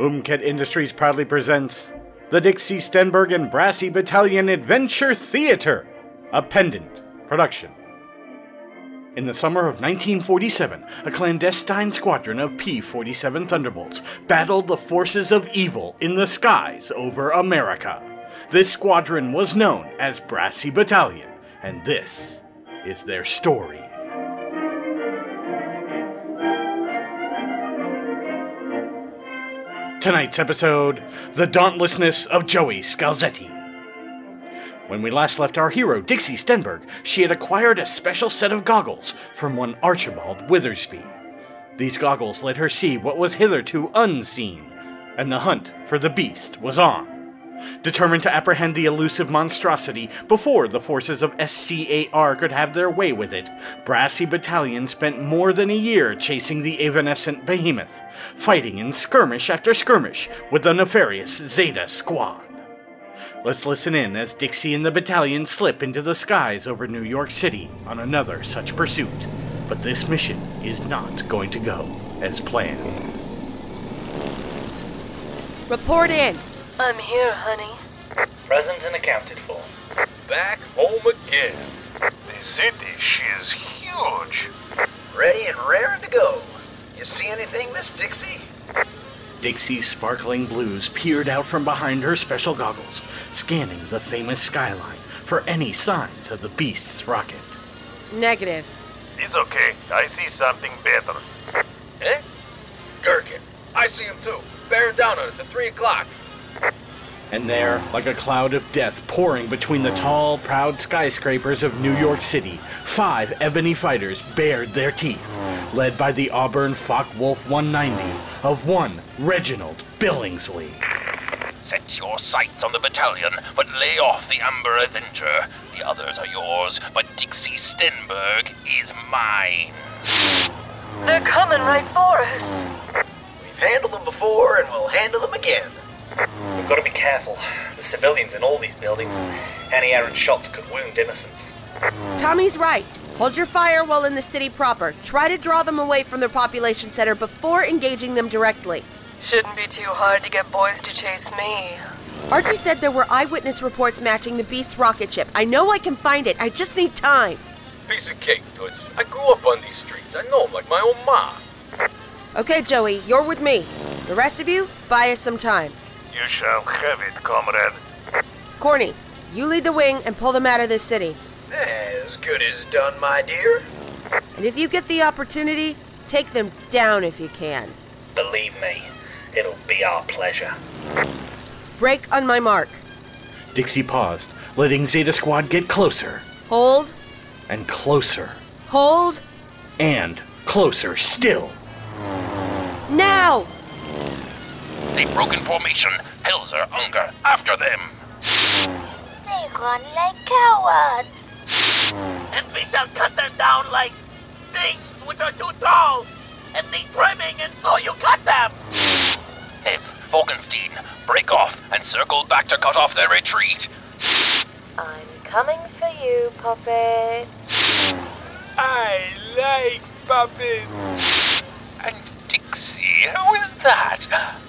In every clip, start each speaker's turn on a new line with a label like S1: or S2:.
S1: Umket Industries proudly presents the Dixie Stenberg and Brassy Battalion Adventure Theater, a pendant production. In the summer of 1947, a clandestine squadron of P 47 Thunderbolts battled the forces of evil in the skies over America. This squadron was known as Brassy Battalion, and this is their story. Tonight's episode The Dauntlessness of Joey Scalzetti. When we last left our hero, Dixie Stenberg, she had acquired a special set of goggles from one Archibald Withersby. These goggles let her see what was hitherto unseen, and the hunt for the beast was on. Determined to apprehend the elusive monstrosity before the forces of SCAR could have their way with it, Brassy Battalion spent more than a year chasing the evanescent behemoth, fighting in skirmish after skirmish with the nefarious Zeta Squad. Let's listen in as Dixie and the battalion slip into the skies over New York City on another such pursuit. But this mission is not going to go as planned.
S2: Report in.
S3: I'm here, honey.
S4: Present and accounted for.
S5: Back home again. The city, she is huge.
S4: Ready and raring to go. You see anything, Miss Dixie?
S1: Dixie's sparkling blues peered out from behind her special goggles, scanning the famous skyline for any signs of the beast's rocket.
S2: Negative.
S5: It's okay. I see something better.
S4: Eh? Gherkin. I see him too. Bearing down on us at 3 o'clock.
S1: And there, like a cloud of death pouring between the tall, proud skyscrapers of New York City, five ebony fighters bared their teeth, led by the Auburn Focke-Wulf 190 of one Reginald Billingsley.
S6: Set your sights on the battalion, but lay off the Amber Avenger. The others are yours, but Dixie Stenberg is mine.
S3: They're coming right for us.
S4: We've handled them before and we'll handle them again.
S7: We've got to be careful. The civilians in all these buildings. Any errant shots could wound innocents.
S2: Tommy's right. Hold your fire while in the city proper. Try to draw them away from their population center before engaging them directly.
S3: Shouldn't be too hard to get boys to chase me.
S2: Archie said there were eyewitness reports matching the Beast's rocket ship. I know I can find it. I just need time.
S5: Piece of cake, Toots. I grew up on these streets. I know them like my own ma.
S2: Okay, Joey, you're with me. The rest of you, buy us some time.
S5: You shall have it, comrade.
S2: Corny, you lead the wing and pull them out of this city.
S4: As good as done, my dear.
S2: And if you get the opportunity, take them down if you can.
S7: Believe me, it'll be our pleasure.
S2: Break on my mark.
S1: Dixie paused, letting Zeta Squad get closer
S2: Hold,
S1: and closer
S2: hold,
S1: and closer still.
S2: now!
S6: They've broken formation. Helzer, Unger, after them.
S8: They run like cowards.
S3: And we shall cut them down like things which are too tall. And they brimming, and so you cut them.
S6: Ev, Falkenstein, break off and circle back to cut off their retreat.
S8: I'm coming for you, puppet.
S5: I like puppets.
S6: And Dixie, who is that?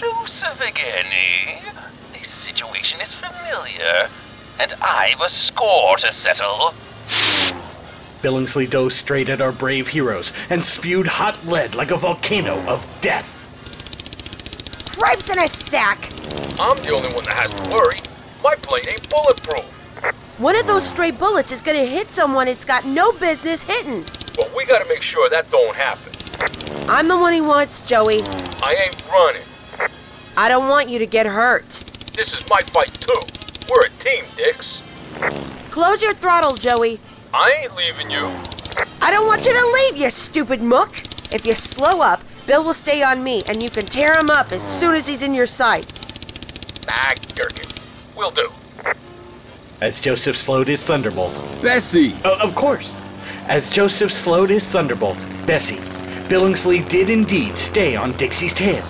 S6: Oh, again, eh? This situation is familiar, and I've a score to settle.
S1: Billingsley dove straight at our brave heroes and spewed hot lead like a volcano of death.
S2: Cripes in a sack!
S5: I'm the only one that has to worry. My plane ain't bulletproof.
S2: One of those stray bullets is gonna hit someone it's got no business hitting.
S5: But we gotta make sure that don't happen.
S2: I'm the one he wants, Joey.
S5: I ain't running.
S2: I don't want you to get hurt.
S5: This is my fight too. We're a team, Dix.
S2: Close your throttle, Joey.
S5: I ain't leaving you.
S2: I don't want you to leave, you stupid mook. If you slow up, Bill will stay on me, and you can tear him up as soon as he's in your sights.
S5: Nah, Gherkin. Will do.
S1: As Joseph slowed his thunderbolt.
S9: Bessie!
S1: Oh, of course. As Joseph slowed his thunderbolt, Bessie, Billingsley did indeed stay on Dixie's tail.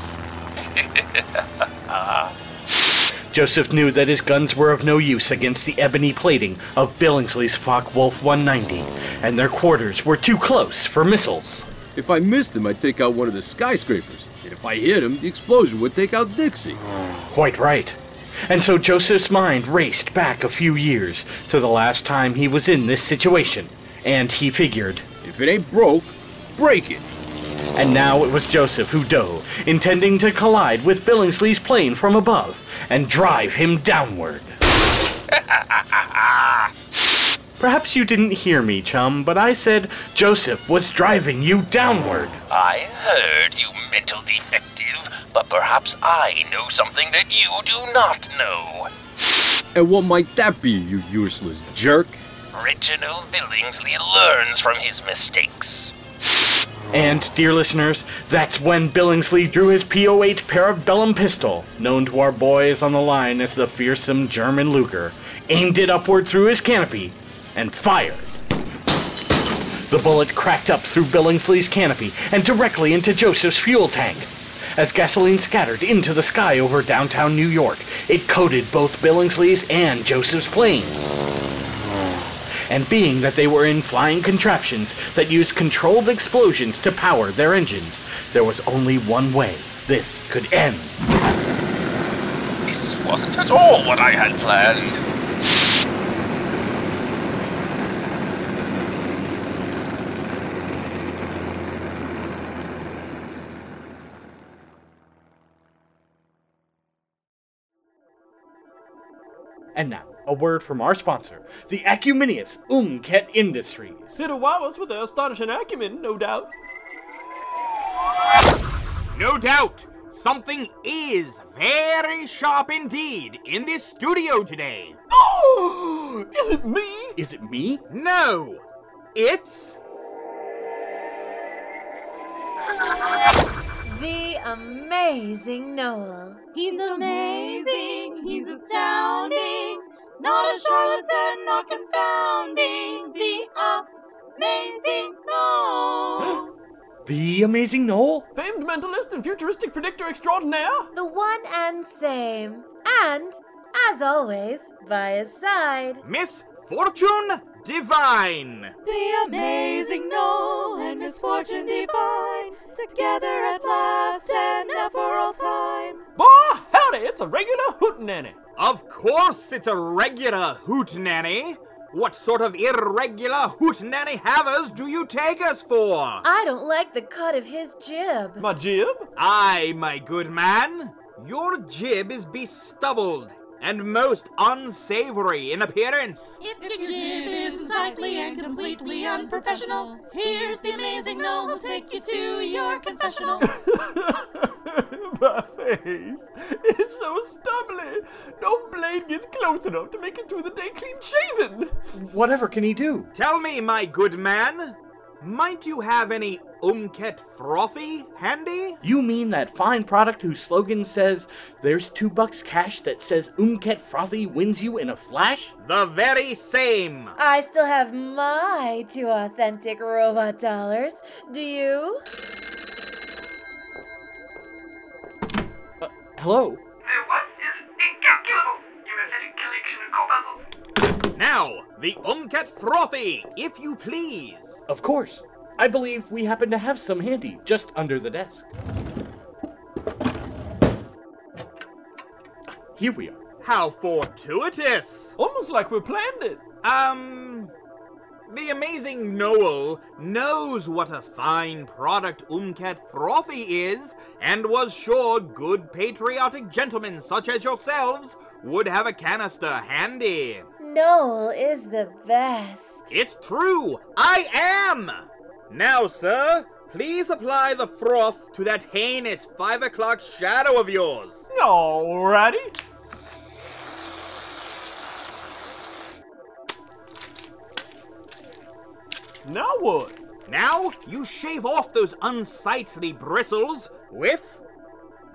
S1: Joseph knew that his guns were of no use against the ebony plating of Billingsley's Focke-Wulf 190, and their quarters were too close for missiles.
S9: If I missed him, I'd take out one of the skyscrapers. And if I hit him, the explosion would take out Dixie.
S1: Quite right. And so Joseph's mind raced back a few years to the last time he was in this situation, and he figured.
S9: If it ain't broke, break it.
S1: And now it was Joseph who dove, intending to collide with Billingsley's plane from above and drive him downward. Perhaps you didn't hear me, chum, but I said Joseph was driving you downward.
S6: I heard you mental defective, but perhaps I know something that you do not know.
S9: And what might that be, you useless jerk?
S6: Reginald Billingsley learns from his mistakes.
S1: And, dear listeners, that's when Billingsley drew his P08 Parabellum pistol, known to our boys on the line as the fearsome German Luger, aimed it upward through his canopy, and fired. The bullet cracked up through Billingsley's canopy and directly into Joseph's fuel tank. As gasoline scattered into the sky over downtown New York, it coated both Billingsley's and Joseph's planes. And being that they were in flying contraptions that used controlled explosions to power their engines, there was only one way this could end.
S6: This wasn't at all what I had planned.
S1: A word from our sponsor, the Ecumenius Umket Industries.
S10: It'll wow us with their astonishing acumen, no doubt.
S11: No doubt, something is very sharp indeed in this studio today.
S10: Oh, is it me?
S1: Is it me?
S11: No, it's
S12: The amazing Noel.
S13: He's amazing, he's astounding, not a charlatan, not confounding. The amazing Noel.
S1: The Amazing Noel?
S10: Famed mentalist and futuristic predictor extraordinaire?
S12: The one and same. And, as always, by his side.
S11: Miss Fortune Divine.
S13: The amazing Noel and misfortune divine, together at last and now for all time.
S10: Bah, howdy, it's a regular hootin' hootenanny.
S11: Of course, it's a regular hoot nanny. What sort of irregular hoot nanny havers do you take us for?
S12: I don't like the cut of his jib.
S10: My jib?
S11: Aye, my good man. Your jib is bestubbled and most unsavory in appearance.
S13: If your jib is unsightly and completely unprofessional, here's the amazing Noel. He'll take you to your confessional.
S10: My face is so stubbly. No blade gets close enough to make it through the day clean shaven.
S1: Whatever can he do?
S11: Tell me, my good man, might you have any Umket Frothy handy?
S1: You mean that fine product whose slogan says, There's two bucks cash that says Umket Frothy wins you in a flash?
S11: The very same.
S12: I still have my two authentic robot dollars. Do you?
S1: Uh, hello?
S11: Now, the Umket Frothy, if you please.
S1: Of course. I believe we happen to have some handy just under the desk. Here we are.
S11: How fortuitous!
S10: Almost like we planned it.
S11: Um. The amazing Noel knows what a fine product Umket Frothy is, and was sure good patriotic gentlemen such as yourselves would have a canister handy.
S12: Noel is the best.
S11: It's true! I am! Now, sir, please apply the froth to that heinous five o'clock shadow of yours.
S10: Alrighty. Now what?
S11: Now you shave off those unsightly bristles with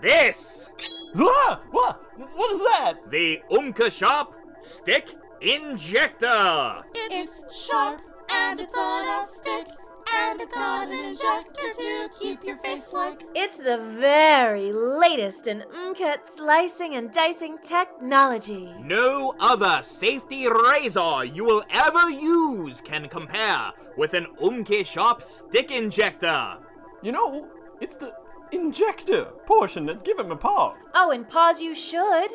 S11: this.
S10: Ah, what? What is that?
S11: The Umket Sharp Stick Injector.
S13: It's sharp and it's on a stick. And it's not an injector to keep your face slick.
S12: It's the very latest in Umket slicing and dicing technology.
S11: No other safety razor you will ever use can compare with an Umket Sharp Stick Injector.
S10: You know, it's the injector portion that's giving me pause.
S12: Oh, and pause you should.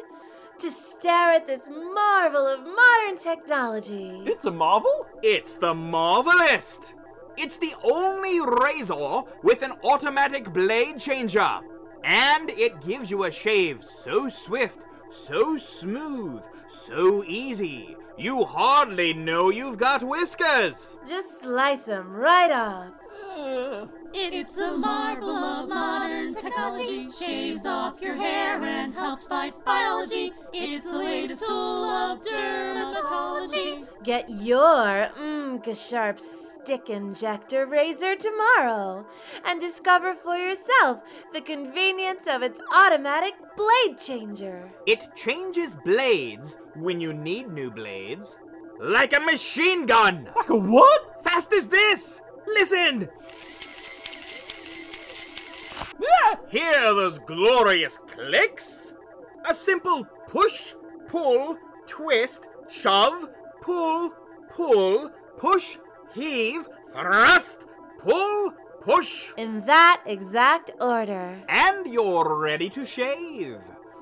S12: To stare at this marvel of modern technology.
S10: It's a marvel?
S11: It's the Marvelist! It's the only razor with an automatic blade changer. And it gives you a shave so swift, so smooth, so easy. You hardly know you've got whiskers.
S12: Just slice 'em right off. Uh.
S13: It's a marvel of modern technology. Shaves off your hair and helps fight biology. It's the latest tool of dermatology.
S12: Get your mm, Mka Sharp stick injector razor tomorrow and discover for yourself the convenience of its automatic blade changer.
S11: It changes blades when you need new blades. Like a machine gun!
S10: Like a what?
S11: Fast as this! Listen! Hear those glorious clicks? A simple push, pull, twist, shove, pull, pull, push, heave, thrust, pull, push.
S12: In that exact order.
S11: And you're ready to shave.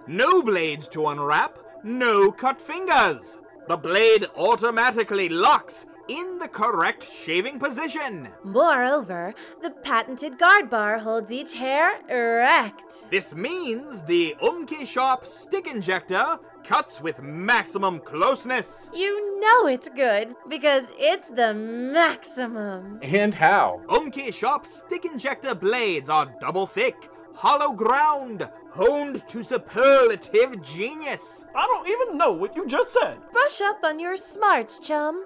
S11: No blades to unwrap, no cut fingers. The blade automatically locks in the correct shaving position.
S12: Moreover, the patented guard bar holds each hair erect.
S11: This means the Umket Sharp stick injector cuts with maximum closeness.
S12: You know it's good because it's the maximum.
S1: And how?
S11: Umket Sharp stick injector blades are double thick, hollow ground, honed to superlative genius.
S10: I don't even know what you just said.
S12: Brush up on your smarts, chum.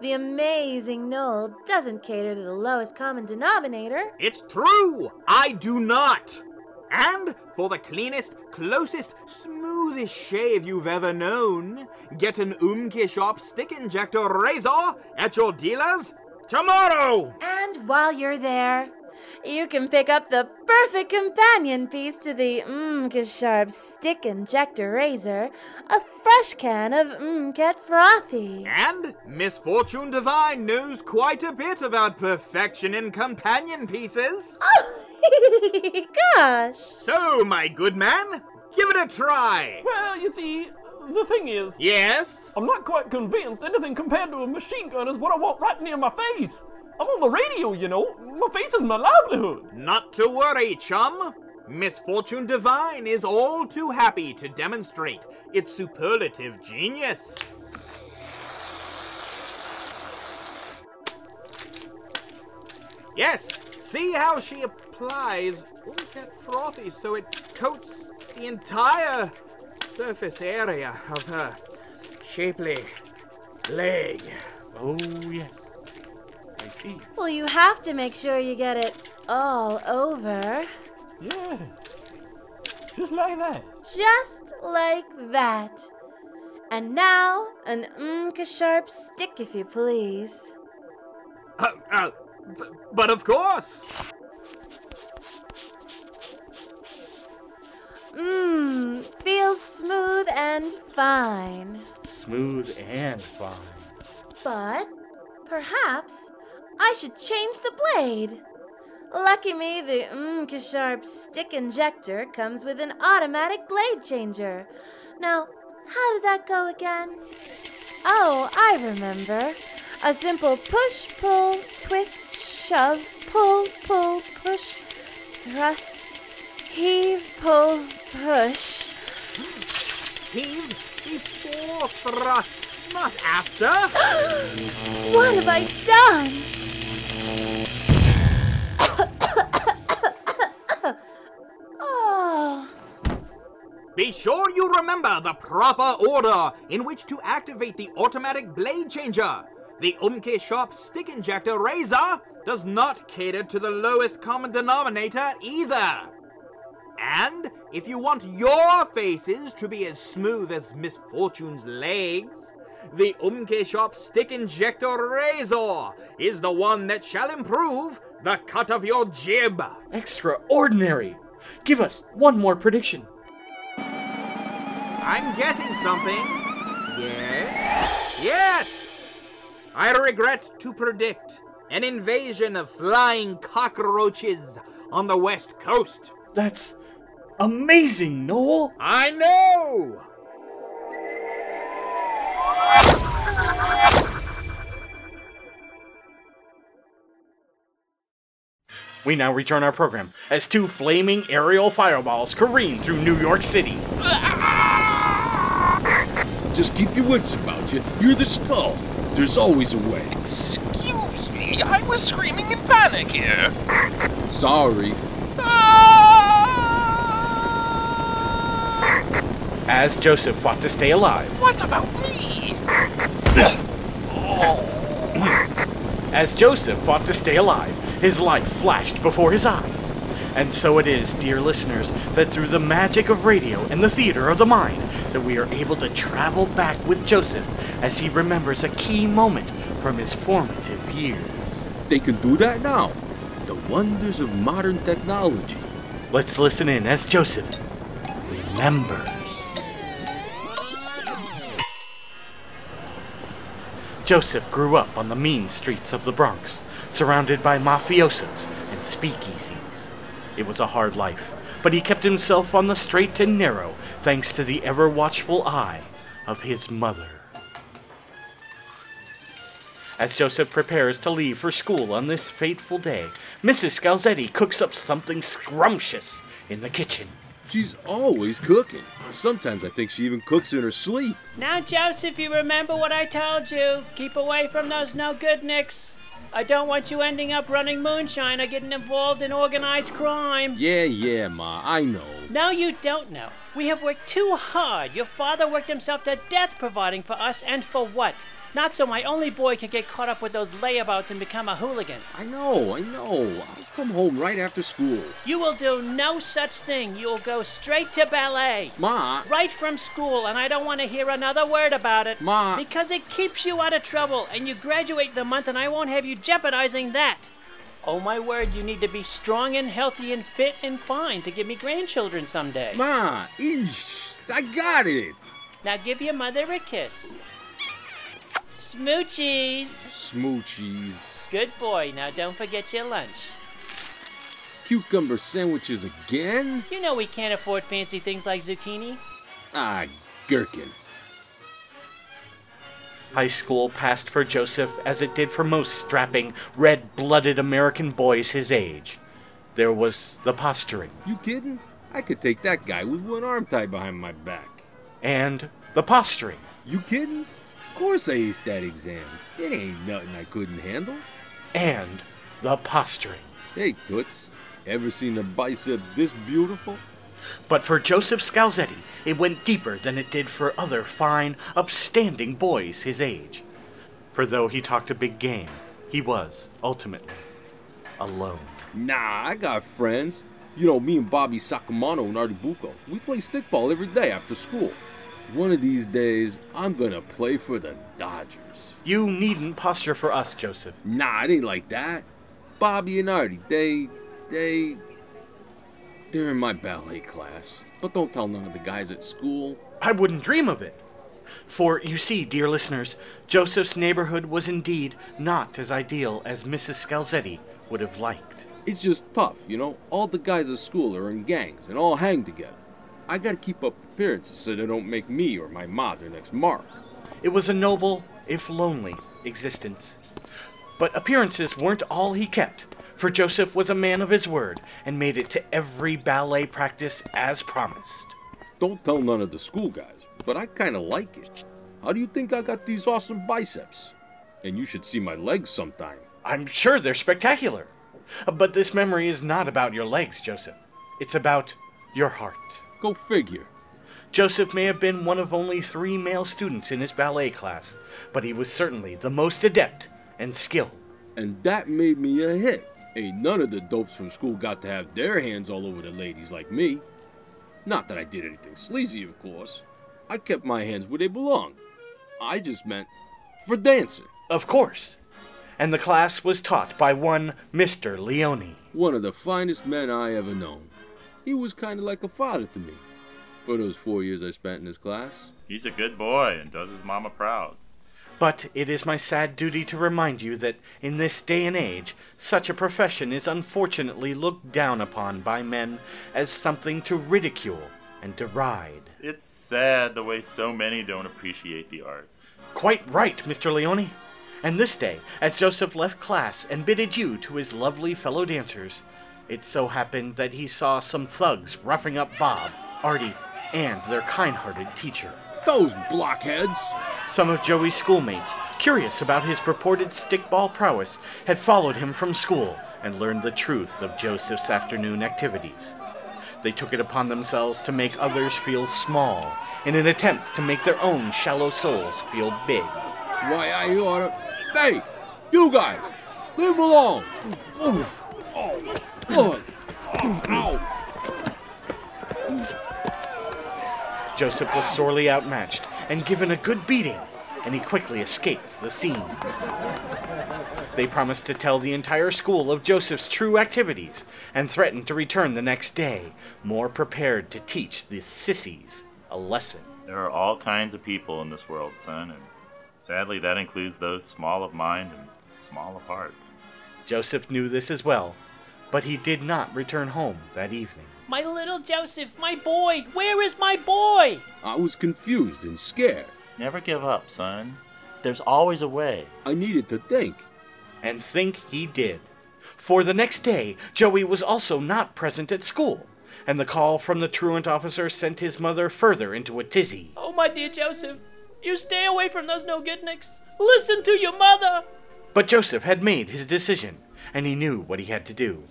S12: The amazing Noel doesn't cater to the lowest common denominator.
S11: It's true! I do not! And for the cleanest, closest, smoothest shave you've ever known, get an Umket Sharp stick injector razor at your dealers tomorrow!
S12: And while you're there, you can pick up the perfect companion piece to the mm, Mka Sharp Stick Injector Razor, a fresh can of mm, Mket Frothy.
S11: And Miss Fortune Divine knows quite a bit about perfection in companion pieces.
S12: Oh, gosh!
S11: So, my good man, give it a try!
S10: Well, you see, the thing is.
S11: Yes?
S10: I'm not quite convinced anything compared to a machine gun is what I want right near my face. I'm on the radio, you know. My face is my livelihood.
S11: Not to worry, chum. Miss Fortune Divine is all too happy to demonstrate its superlative genius. Yes, see how she applies Umket Frothy so it coats the entire surface area of her shapely leg.
S1: Oh, yes. I see.
S12: Well, you have to make sure you get it all over.
S10: Yes. Just like that.
S12: Just like that. And now, an Umket Sharp stick, if you please.
S11: Uh, uh, b- but of course.
S12: Mmm, feels smooth and fine.
S1: Smooth and fine.
S12: But perhaps I should change the blade. Lucky me, the mm, Mka Sharp stick injector comes with an automatic blade changer. Now, how did that go again? Oh, I remember. A simple push, pull, twist, shove, pull, pull, push, thrust, heave, pull, push.
S11: Heave before thrust, not after.
S12: what have I done?
S11: Sure you remember the proper order in which to activate the automatic blade changer. The Umket Sharp stick injector razor does not cater to the lowest common denominator either. And if you want your faces to be as smooth as Miss Fortune's legs, the Umket Sharp stick injector razor is the one that shall improve the cut of your jib.
S1: Extraordinary! Give us one more prediction.
S11: I'm getting something. Yes. Yes! I regret to predict an invasion of flying cockroaches on the west coast.
S1: That's amazing, Noel.
S11: I know!
S1: We now return our program as two flaming aerial fireballs careen through New York City.
S9: Just keep your wits about you. You're the skull. There's always a way.
S6: Excuse me, I was screaming in panic here.
S9: Sorry. Ah!
S1: As Joseph fought to stay alive.
S6: What about me?
S1: As Joseph fought to stay alive, his life flashed before his eyes. And so it is, dear listeners, that through the magic of radio and the theater of the mind, that we are able to travel back with Joseph as he remembers a key moment from his formative years.
S9: They can do that now. The wonders of modern technology.
S1: Let's listen in as Joseph remembers. Joseph grew up on the mean streets of the Bronx, surrounded by mafiosos and speakeasies. It was a hard life, but he kept himself on the straight and narrow thanks to the ever watchful eye of his mother. As Joseph prepares to leave for school on this fateful day, Mrs. Scalzetti cooks up something scrumptious in the kitchen.
S9: She's always cooking. Sometimes I think she even cooks in her sleep.
S14: Now, Joseph, you remember what I told you. Keep away from those no good nicks. I don't want you ending up running moonshine or getting involved in organized crime.
S9: Yeah, yeah, Ma, I know.
S14: No, you don't know. We have worked too hard. Your father worked himself to death providing for us, and for what? Not so my only boy can get caught up with those layabouts and become a hooligan.
S9: I know, I know. I'll come home right after school.
S14: You will do no such thing. You will go straight to ballet.
S9: Ma.
S14: Right from school, and I don't want to hear another word about it.
S9: Ma.
S14: Because it keeps you out of trouble, and you graduate the month, and I won't have you jeopardizing that. Oh my word, you need to be strong and healthy and fit and fine to give me grandchildren someday.
S9: Ma, eesh, I got it.
S14: Now give your mother a kiss. Smoochies.
S9: Smoochies.
S14: Good boy. Now don't forget your lunch.
S9: Cucumber sandwiches again?
S14: You know we can't afford fancy things like zucchini.
S9: Ah, gherkin.
S1: High school passed for Joseph as it did for most strapping, red blooded American boys his age. There was the posturing.
S9: You kidding? I could take that guy with one arm tied behind my back.
S1: And the posturing.
S9: You kidding? Of course I aced that exam. It ain't nothing I couldn't handle.
S1: And the posturing.
S9: Hey, Toots, ever seen a bicep this beautiful?
S1: But for Joseph Scalzetti, it went deeper than it did for other fine, upstanding boys his age. For though he talked a big game, he was, ultimately, alone.
S9: Nah, I got friends. You know, me and Bobby Sacamano and Artie Buco, we play stickball every day after school. One of these days, I'm gonna play for the Dodgers.
S1: You needn't posture for us, Joseph.
S9: Nah, it ain't like that. Bobby and Artie, they, they, they're in my ballet class. But don't tell none of the guys at school.
S1: I wouldn't dream of it. For you see, dear listeners, Joseph's neighborhood was indeed not as ideal as Mrs. Scalzetti would have liked.
S9: It's just tough, you know? All the guys at school are in gangs and all hang together. I gotta keep up appearances so they don't make me or my ma their next mark.
S1: It was a noble, if lonely, existence. But appearances weren't all he kept, for Joseph was a man of his word and made it to every ballet practice as promised.
S9: Don't tell none of the school guys, but I kinda like it. How do you think I got these awesome biceps? And you should see my legs sometime.
S1: I'm sure they're spectacular. But this memory is not about your legs, Joseph. It's about your heart.
S9: Go figure.
S1: Joseph may have been one of only three male students in his ballet class, but he was certainly the most adept and skilled.
S9: And that made me a hit. Ain't none of the dopes from school got to have their hands all over the ladies like me. Not that I did anything sleazy, of course. I kept my hands where they belong. I just meant for dancing.
S1: Of course. And the class was taught by one Mr. Leone.
S9: One of the finest men I ever known. He was kind of like a father to me for those four years I spent in his class.
S15: He's a good boy and does his mama proud.
S1: But it is my sad duty to remind you that in this day and age, such a profession is unfortunately looked down upon by men as something to ridicule and deride.
S15: It's sad the way so many don't appreciate the arts.
S1: Quite right, Mr. Leone. And this day, as Joseph left class and bid adieu to his lovely fellow dancers, it so happened that he saw some thugs roughing up Bob, Artie, and their kind hearted teacher.
S9: Those blockheads!
S1: Some of Joey's schoolmates, curious about his purported stickball prowess, had followed him from school and learned the truth of Joseph's afternoon activities. They took it upon themselves to make others feel small in an attempt to make their own shallow souls feel big.
S9: Why, I oughta. Hey! You guys! Leave him alone! Oh, oh, oh!
S1: Joseph was sorely outmatched and given a good beating, and he quickly escaped the scene. They promised to tell the entire school of Joseph's true activities and threatened to return the next day, more prepared to teach the sissies a lesson.
S15: There are all kinds of people in this world, son, and sadly that includes those small of mind and small of heart.
S1: Joseph knew this as well, but he did not return home that evening.
S14: My little Joseph, my boy, where is my boy?
S9: I was confused and scared.
S15: Never give up, son. There's always a way.
S9: I needed to think.
S1: And think he did. For the next day, Joey was also not present at school, and the call from the truant officer sent his mother further into a tizzy.
S14: Oh, my dear Joseph, you stay away from those no goodniks. Listen to your mother.
S1: But Joseph had made his decision, and he knew what he had to do.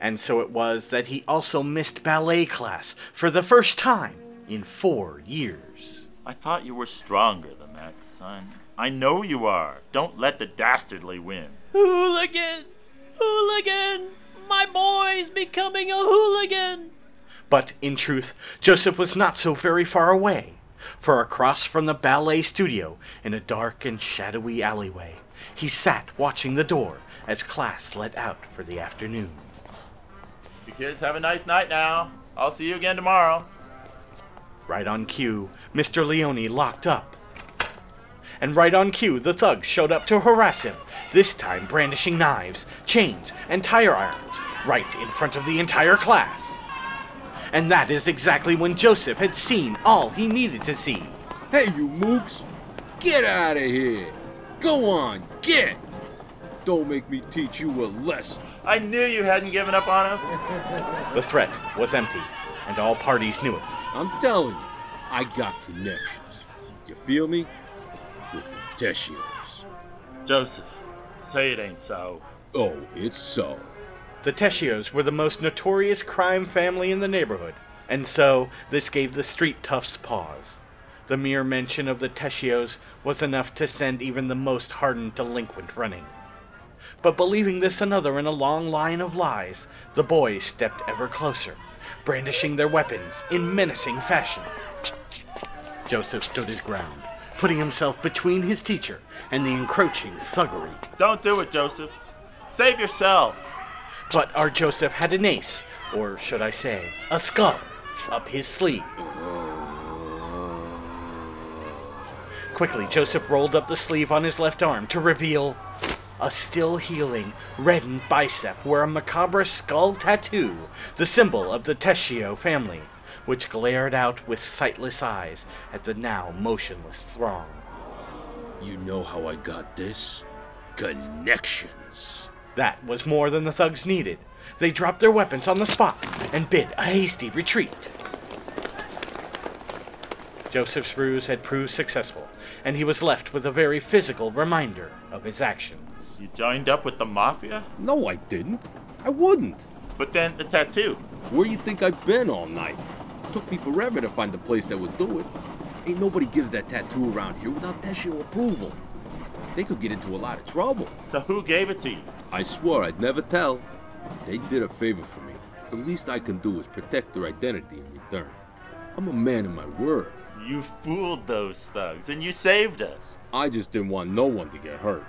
S1: And so it was that he also missed ballet class for the first time in four years.
S15: I thought you were stronger than that, son. I know you are. Don't let the dastardly win.
S14: Hooligan! Hooligan! My boy's becoming a hooligan!
S1: But in truth, Joseph was not so very far away. For across from the ballet studio, in a dark and shadowy alleyway, he sat watching the door as class let out for the afternoon.
S15: You kids have a nice night now. I'll see you again tomorrow.
S1: Right on cue, Mr. Leone locked up. And right on cue, the thugs showed up to harass him, this time brandishing knives, chains, and tire irons, right in front of the entire class. And that is exactly when Joseph had seen all he needed to see.
S9: Hey, you mooks! Get out of here! Go on, get! Don't make me teach you a lesson.
S15: I knew you hadn't given up on us.
S1: The threat was empty, and all parties knew it.
S9: I'm telling you, I got connections. You feel me? With the Teschios.
S15: Joseph, say it ain't so.
S9: Oh, it's so.
S1: The Teschios were the most notorious crime family in the neighborhood, and so this gave the street toughs pause. The mere mention of the Teschios was enough to send even the most hardened delinquent running. But believing this another in a long line of lies, the boys stepped ever closer, brandishing their weapons in menacing fashion. Joseph stood his ground, putting himself between his teacher and the encroaching thuggery.
S15: Don't do it, Joseph. Save yourself.
S1: But our Joseph had an ace, or should I say, a skull, up his sleeve. Quickly, Joseph rolled up the sleeve on his left arm to reveal a still healing, reddened bicep where a macabre skull tattoo, the symbol of the Teschio family, which glared out with sightless eyes at the now motionless throng.
S9: You know how I got this? Connections.
S1: That was more than the thugs needed. They dropped their weapons on the spot and bid a hasty retreat. Joseph's ruse had proved successful, and he was left with a very physical reminder of his actions.
S15: You joined up with the mafia?
S9: No, I didn't. I wouldn't.
S15: But then the tattoo.
S9: Where you think I've been all night? It Took me forever to find the place that would do it. Ain't nobody gives that tattoo around here without Teschio approval. They could get into a lot of trouble.
S15: So who gave it to you?
S9: I swore I'd never tell. They did a favor for me. The least I can do is protect their identity in return. I'm a man of my word.
S15: You fooled those thugs and you saved us.
S9: I just didn't want no one to get hurt.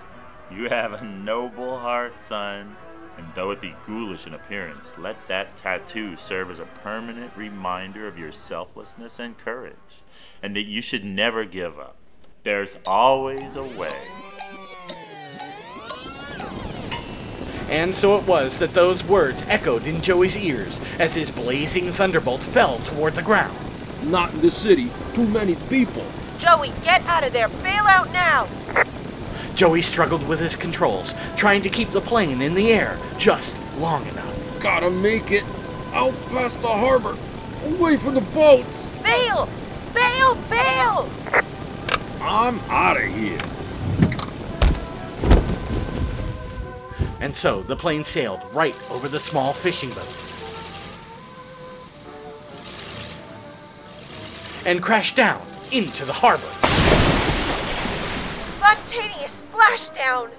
S15: You have a noble heart, son. And though it be ghoulish in appearance, let that tattoo serve as a permanent reminder of your selflessness and courage, and that you should never give up. There's always a way.
S1: And so it was that those words echoed in Joey's ears as his blazing thunderbolt fell toward the ground.
S9: Not in the city. Too many people.
S2: Joey, get out of there. Bail out now.
S1: Joey struggled with his controls, trying to keep the plane in the air just long enough.
S9: Gotta make it out past the harbor. Away from the boats.
S2: Bail! Bail! Bail!
S9: I'm out of here.
S1: And so the plane sailed right over the small fishing boats. And crashed down into the harbor.
S2: Splashdown!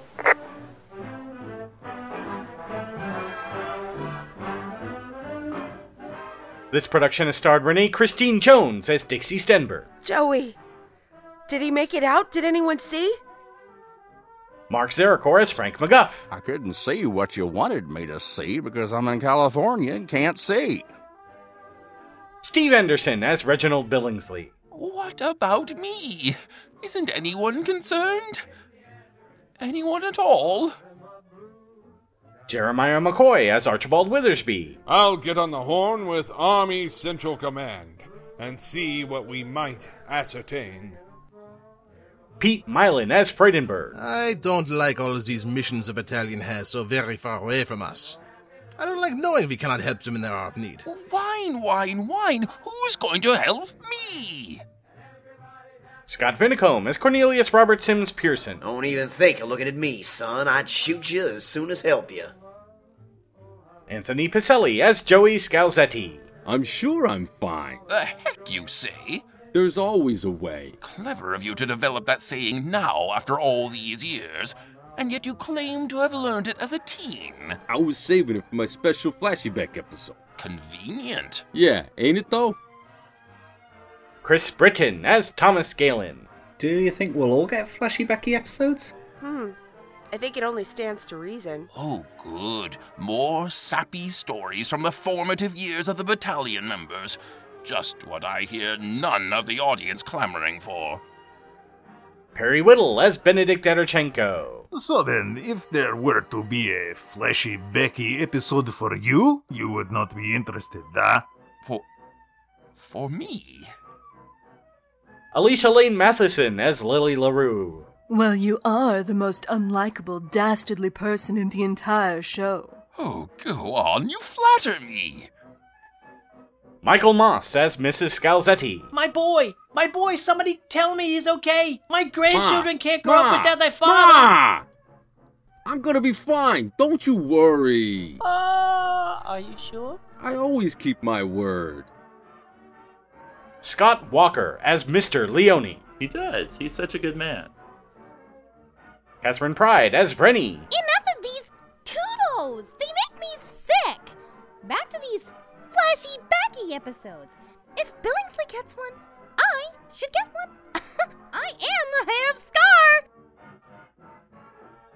S1: This production has starred Renee Christine Jones as Dixie Stenberg,
S2: Joey, did he make it out? Did anyone see?
S1: Mark Zaracor as Frank McGuff,
S16: I couldn't see what you wanted me to see because I'm in California and can't see.
S1: Steve Anderson as Reginald Billingsley,
S17: What about me? Isn't anyone concerned? Anyone at all?
S1: Jeremiah McCoy as Archibald Withersby,
S10: I'll get on the horn with Army Central Command and see what we might ascertain.
S1: Pete Mylan as Freudenberg,
S18: I don't like all of these missions the battalion has so very far away from us. I don't like knowing we cannot help them in their hour of need.
S17: Wine, wine, wine. Who's going to help me?
S1: Scott Vinicombe as Cornelius Robert Sims Pearson,
S19: Don't even think of looking at me, son. I'd shoot you as soon as help you.
S1: Anthony Pacelli as Joey Scalzetti,
S9: I'm sure I'm fine.
S17: The heck you say?
S9: There's always a way.
S17: Clever of you to develop that saying now after all these years, and yet you claim to have learned it as a teen.
S9: I was saving it for my special flashback episode.
S17: Convenient.
S9: Yeah, ain't it though?
S1: Chris Britton as Thomas Galen,
S20: Do you think we'll all get flashy Becky episodes?
S2: Hmm. I think it only stands to reason.
S17: Oh, good. More sappy stories from the formative years of the battalion members. Just what I hear none of the audience clamoring for.
S1: Perry Whittle as Benedict Edorchenko,
S5: So then, if there were to be a flashy Becky episode for you, you would not be interested, huh?
S17: For. for me?
S1: Alicia Lane Matheson as Lily LaRue,
S21: Well, you are the most unlikable, dastardly person in the entire show.
S17: Oh, go on, you flatter me.
S1: Michael Moss as Mrs. Scalzetti,
S14: My boy! My boy! Somebody tell me he's okay! My grandchildren can't grow
S9: Ma!
S14: up without their father!
S9: Ma! I'm gonna be fine. Don't you worry.
S14: Uh, are you sure?
S9: I always keep my word.
S1: Scott Walker as Mr. Leone,
S15: He does. He's such a good man.
S1: Catherine Pride as Rennie,
S22: Enough of these kudos! They make me sick! Back to these flashy Becky episodes. If Billingsley gets one, I should get one. I am the head of Scar!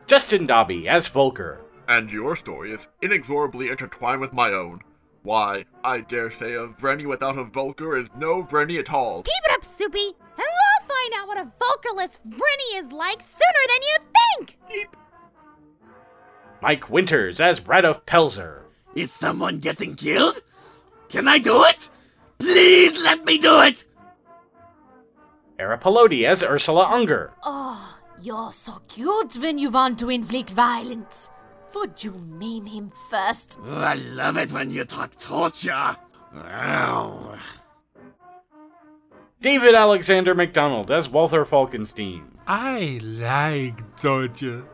S1: Justin Dobby as Volker,
S23: And your story is inexorably intertwined with my own. Why, I dare say a Vrenny without a Volker is no Vrenny at all.
S22: Keep it up, Soupy, and we'll find out what a Volkerless Vrenny is like sooner than you think!
S1: Mike Winters as Radolf Pelzer,
S3: Is someone getting killed? Can I do it? Please let me do it!
S1: Era Pelodi as Ursula Unger,
S24: Oh, you're so cute when you want to inflict violence. Would you maim him first?
S3: Oh, I love it when you talk torture. Ow.
S1: David Alexander McDonald as Walter Falkenstein,
S25: I like torture.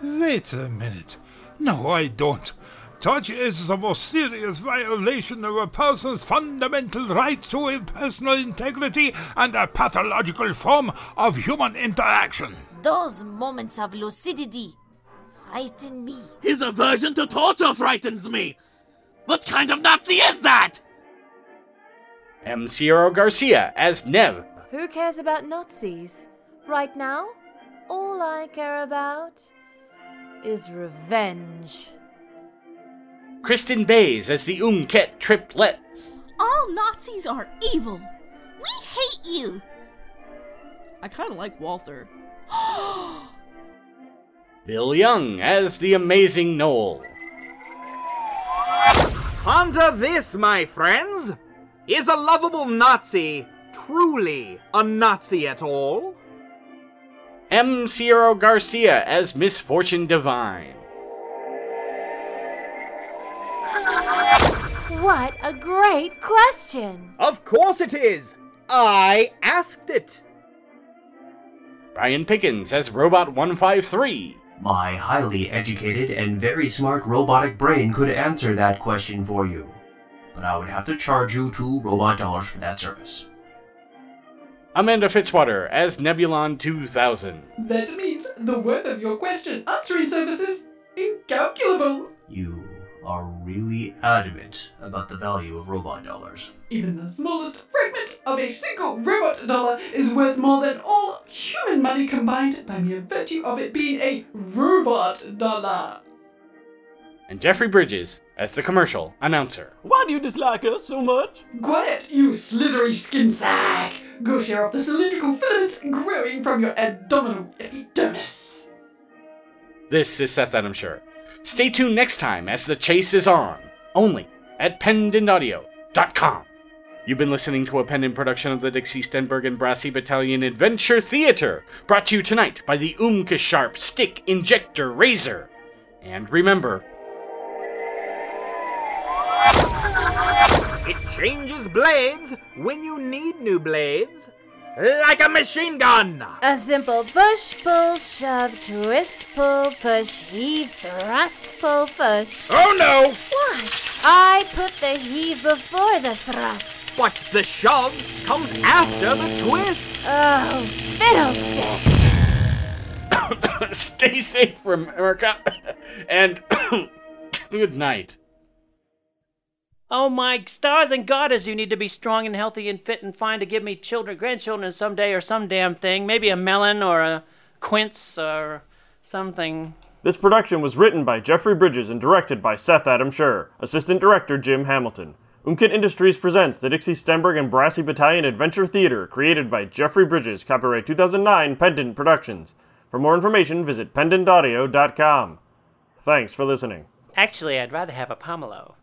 S25: Wait a minute. No, I don't. Torture is the most serious violation of a person's fundamental right to personal integrity and a pathological form of human interaction.
S24: Those moments of lucidity frighten me.
S3: His aversion to torture frightens me. What kind of Nazi is that?
S1: M. Sierra Garcia as Nev,
S12: Who cares about Nazis? Right now, all I care about is revenge.
S1: Kristen Bays as the Umket Triplets,
S13: All Nazis are evil. We hate you.
S26: I kind of like Walther.
S1: Bill Young as the amazing Noel.
S27: Ponder this, my friends. Is a lovable Nazi truly a Nazi at all?
S1: M. Sierra Garcia as Misfortune Divine.
S12: What a great question!
S27: Of course it is. I asked it.
S1: Ryan Pickens as Robot 153.
S28: My highly educated and very smart robotic brain could answer that question for you. But I would have to charge you two robot dollars for that service.
S1: Amanda Fitzwater as Nebulon 2000.
S29: That means the worth of your question answering service is incalculable.
S28: You are really adamant about the value of robot dollars.
S29: Even the smallest fragment of a single robot dollar is worth more than all human money combined by mere virtue of it being a robot dollar.
S1: And Jeffrey Bridges as the commercial announcer.
S10: Why do you dislike us so much?
S29: Quiet, you slithery skin sack! Go share off the cylindrical filaments growing from your abdominal epidermis.
S1: This is Seth Adam Scher. Stay tuned next time as the chase is on, only at pendantaudio.com. You've been listening to a pendant production of the Dixie Stenberg and Brassy Battalion Adventure Theater, brought to you tonight by the Umket Sharp Stick Injector Razor. And remember,
S27: It changes blades when you need new blades. Like a machine gun!
S12: A simple push, pull, shove, twist, pull, push, heave, thrust, pull, push.
S27: Oh no!
S12: What? I put the heave before the thrust.
S27: But the shove comes after the twist!
S12: Oh, fiddlesticks!
S1: stay safe, America, and good night.
S14: Oh my stars and goddess, you need to be strong and healthy and fit and fine to give me children, grandchildren someday or some damn thing. Maybe a melon or a quince or something.
S30: This production was written by Jeffrey Bridges and directed by Seth Adam Scher, Assistant Director Jim Hamilton. Umket Industries presents the Dixie Stenberg and Brassy Battalion Adventure Theater, created by Jeffrey Bridges, copyright 2009 Pendant Productions. For more information, visit pendantaudio.com. Thanks for listening.
S14: Actually, I'd rather have a pomelo.